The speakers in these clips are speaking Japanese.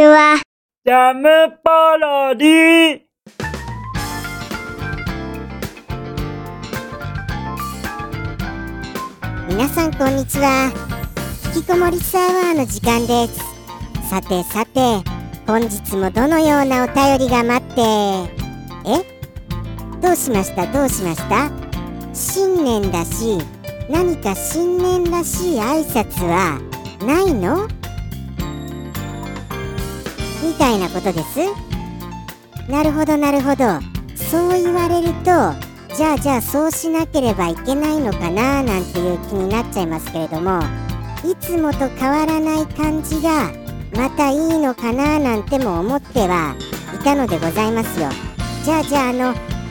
ちは。ジャムパロディ皆さんこんにちは。引きこもりサーバーの時間です。さてさて本日もどのようなお便りが待って。え？どうしました？どうしました？新年だし何か新年らしい挨拶はないの？みたいなことです。なるほどなるほど。そう言われるとじゃあじゃあそうしなければいけないのかななんていう気になっちゃいますけれどもいつもと変わらない感じがまたいいのかななんても思ってはいたのでございますよ。じゃあじゃああの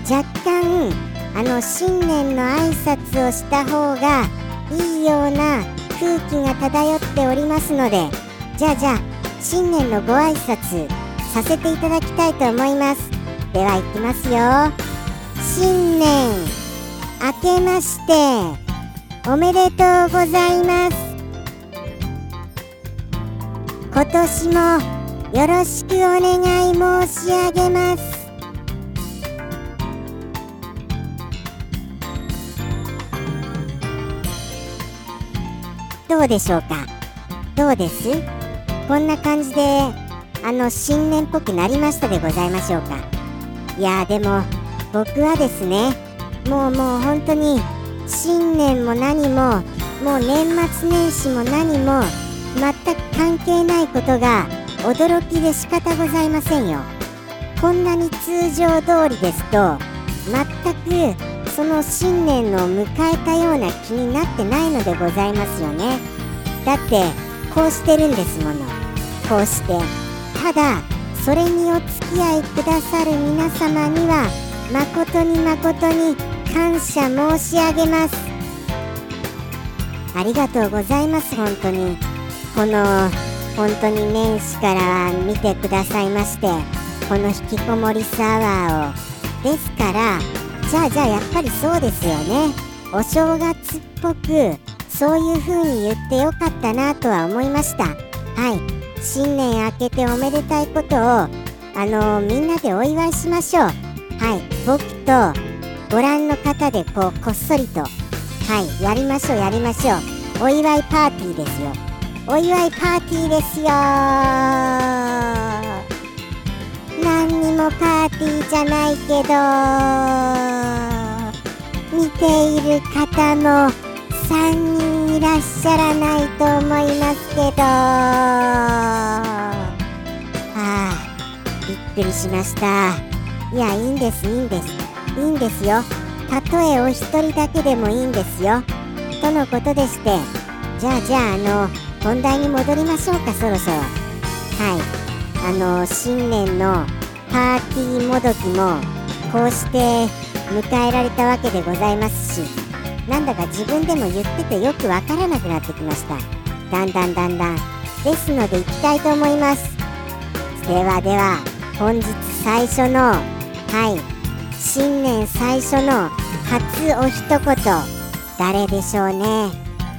若干あの新年の挨拶をした方がいいような空気が漂っておりますのでじゃあじゃあ新年のご挨拶させていただきたいと思います。ではいきますよ。新年明けましておめでとうございます。今年もよろしくお願い申し上げます。どうでしょうか？どうです？こんな感じであの新年っぽくなりましたでございましょうか。いやでも僕はですねもうもう本当に新年も何ももう年末年始も何も全く関係ないことが驚きで仕方ございませんよ。こんなに通常通りですと全くその新年を迎えたような気になってないのでございますよね。だってこうしてるんですもの。こうして。ただそれにお付き合いくださる皆様には誠に誠に感謝申し上げます。ありがとうございます本当に。この本当に年始から見てくださいましてこの引きこもりサワーを。ですからじゃあじゃあやっぱりそうですよね。お正月っぽくそういう風に言ってよかったなとは思いました。はい。新年明けておめでたいことをあのみんなでお祝いしましょう。はい。僕とご覧の方でこうこっそりとはい。やりましょうやりましょう。お祝いパーティーですよ。お祝いパーティーですよ。何にもパーティーじゃないけど見ている方も3人いらっしゃらないと思いますけど。ああびっくりしました。いやいいんですいいんです。いいんですよ。たとえお一人だけでもいいんですよ。とのことでしてじゃあじゃああの本題に戻りましょうかそろそろ。はい。あの新年のパーティーもどきもこうして迎えられたわけでございますし。なんだか自分でも言っててよくわからなくなってきました。だんだんだんだん。ですので行きたいと思います。ではでは本日最初のはい。新年最初の初お一言。誰でしょうね。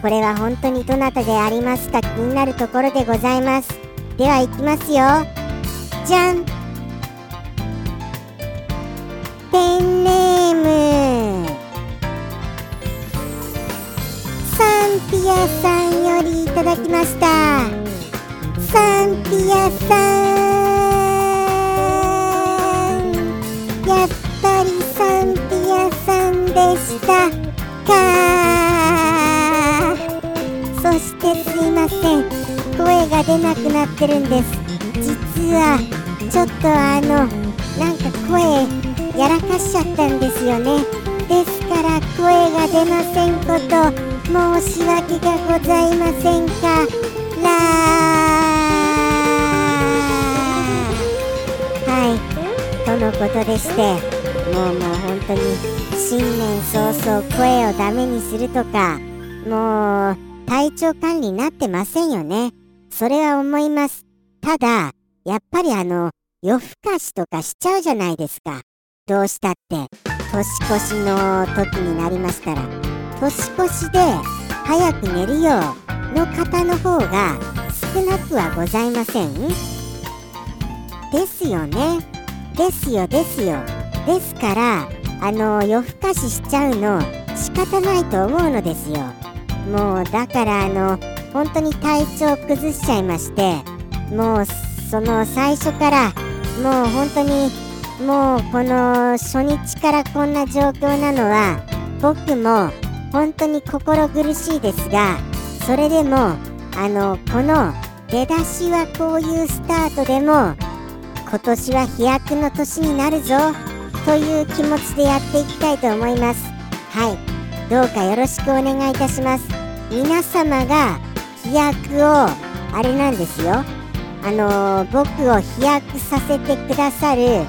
これは本当にどなたでありますか気になるところでございます。では行きますよ。じゃん。ピアさんよりいただきました。サンピアさん。やっぱりサンピアさんでしたか。そしてすいません。声が出なくなってるんです。実はちょっとあのなんか声やらかしちゃったんですよね。ですから声が出ませんこと申し訳がございませんか。らはい。とのことでしてもうもう本当に新年早々声をダメにするとかもう体調管理になってませんよね。それは思います。ただやっぱりあの夜更かしとかしちゃうじゃないですか。どうしたって年越しの時になりましたら。年越しで早く寝るようの方の方が少なくはございません。ですよね。ですよですよ。ですからあの夜更かししちゃうの仕方ないと思うのですよ。もうだからあの本当に体調崩しちゃいましてもうその最初からもう本当にもうこの初日からこんな状況なのは僕も本当に心苦しいですがそれでもあのこの出だしはこういうスタートでも今年は飛躍の年になるぞという気持ちでやっていきたいと思います。はい。どうかよろしくお願いいたします。皆様が飛躍をあれなんですよ。あのー、僕を飛躍させてくださる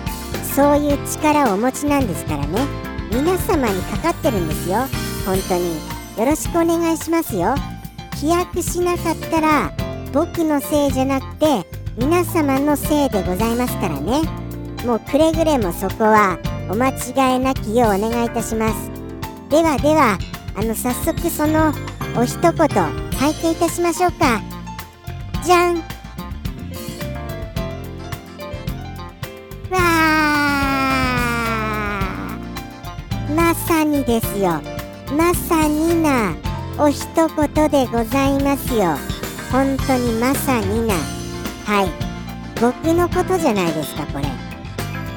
そういう力をお持ちなんですからね。皆様にかかってるんですよ。本当によろしくお願いしますよ。飛躍しなかったら僕のせいじゃなくて皆様のせいでございますからね。もうくれぐれもそこはお間違いなきようお願いいたします。ではではあの早速そのお一言拝見いたしましょうか。じゃん。わあまさにですよ。まさになお一言でございますよ。本当にまさにな。はい。僕のことじゃないですかこれ。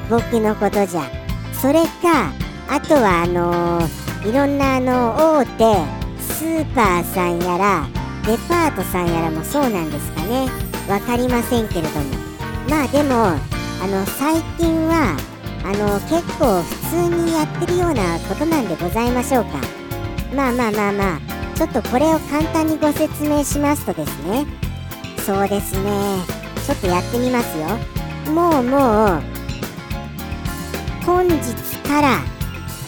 僕のことじゃ。それかあとはあのー、いろんなあの大手スーパーさんやらデパートさんやらもそうなんですかね。分かりませんけれども。まあでもあの最近はあの結構普通にやってるようなことなんでございましょうか。まあまあまあまあ。ちょっとこれを簡単にご説明しますとですね。そうですね。ちょっとやってみますよ。もうもう。本日から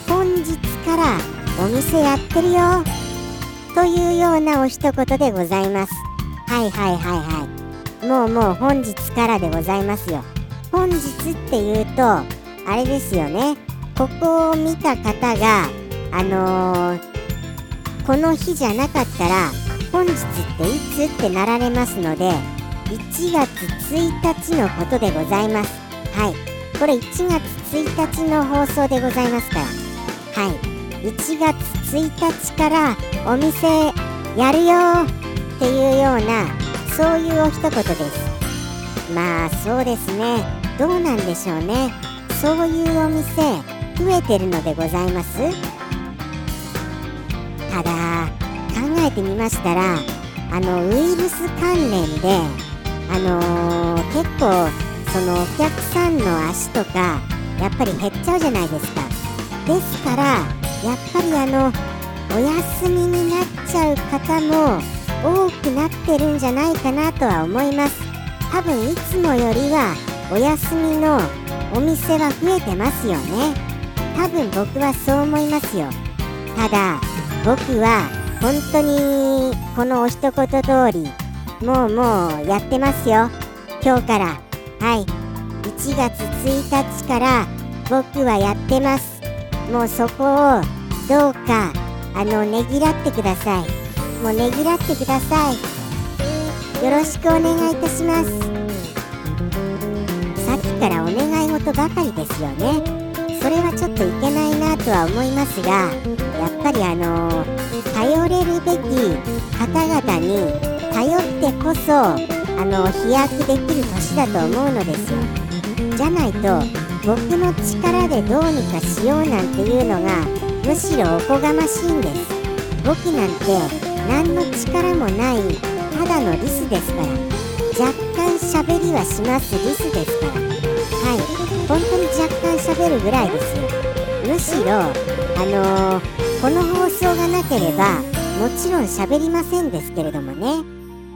本日からお店やってるよ。というようなお一言でございます。はいはいはいはい。もうもう本日からでございますよ。本日っていうとあれですよね。ここを見た方があのー、この日じゃなかったら本日っていつってなられますので1月1日のことでございます。はい。これ1月1日の放送でございますから。はい。1月1日からお店やるよっていうようなそういうお一言です。まあそうですね。どうなんでしょうね。そういうお店増えてるのでございます？ただ考えてみましたらあのウイルス関連であのー、結構そのお客さんの足とかやっぱり減っちゃうじゃないですか。ですからやっぱりあのお休みになっちゃう方も多くなってるんじゃないかなとは思います。多分いつもよりはお休みのお店は増えてますよね。多分僕はそう思いますよ。ただ僕は本当にこのお一言通りもうもうやってますよ。今日から。はい。1月1日から僕はやってます。もうそこをどうかあのねぎらってください。もうねぎらってください。よろしくお願いいたします。さっきからお願い事ばかりですよね。それはちょっといけないなとは思いますがやっぱりあの頼れるべき方々に頼ってこそあの飛躍できる年だと思うのですよ。じゃないと僕の力でどうにかしようなんていうのがむしろおこがましいんです。僕なんて何の力もないただのリスですから。若干しゃべりはしますリスですから。はい。本当に若干しゃべるぐらいですよ。むしろあのー、この放送がなければもちろんしゃべりませんですけれどもね。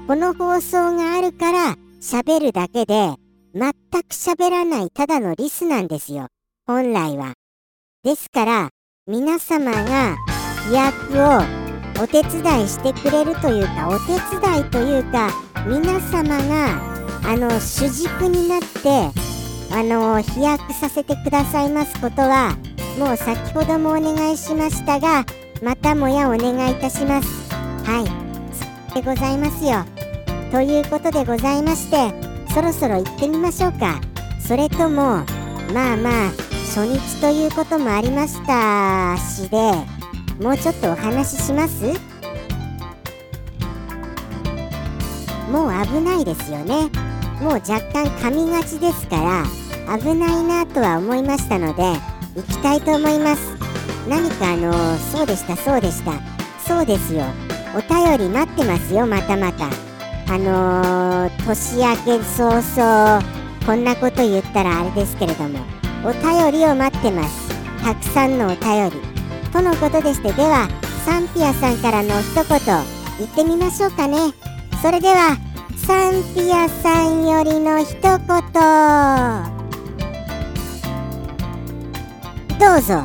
この放送があるからしゃべるだけで全くしゃべらないただのリスなんですよ。本来は。ですから皆様が飛躍をお手伝いしてくれるというかお手伝いというか皆様があの主軸になってあの飛躍させてくださいますことはもう先ほどもお願いしましたがまたもやお願いいたします。はい。でございますよ。ということでございましてそろそろ行ってみましょうか。それともまあまあ初日ということもありましたしでもうちょっとお話しします？もう危ないですよね。もう若干噛みがちですから危ないなとは思いましたので行きたいと思います。何かあのそうでしたそうでした。そうですよ。お便り待ってますよまたまた。あのー、年明け早々こんなこと言ったらあれですけれども。お便りを待ってます。たくさんのお便り。とのことでしてではサンピアさんからの一言言ってみましょうかね。それではサンピアさんよりの一言。どうぞ。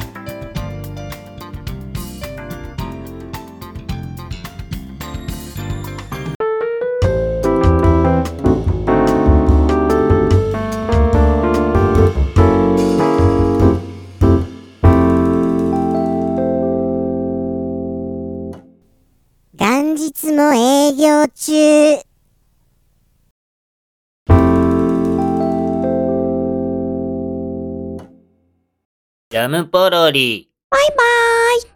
元日も営業中。ジャムポロリ。バイバーイ。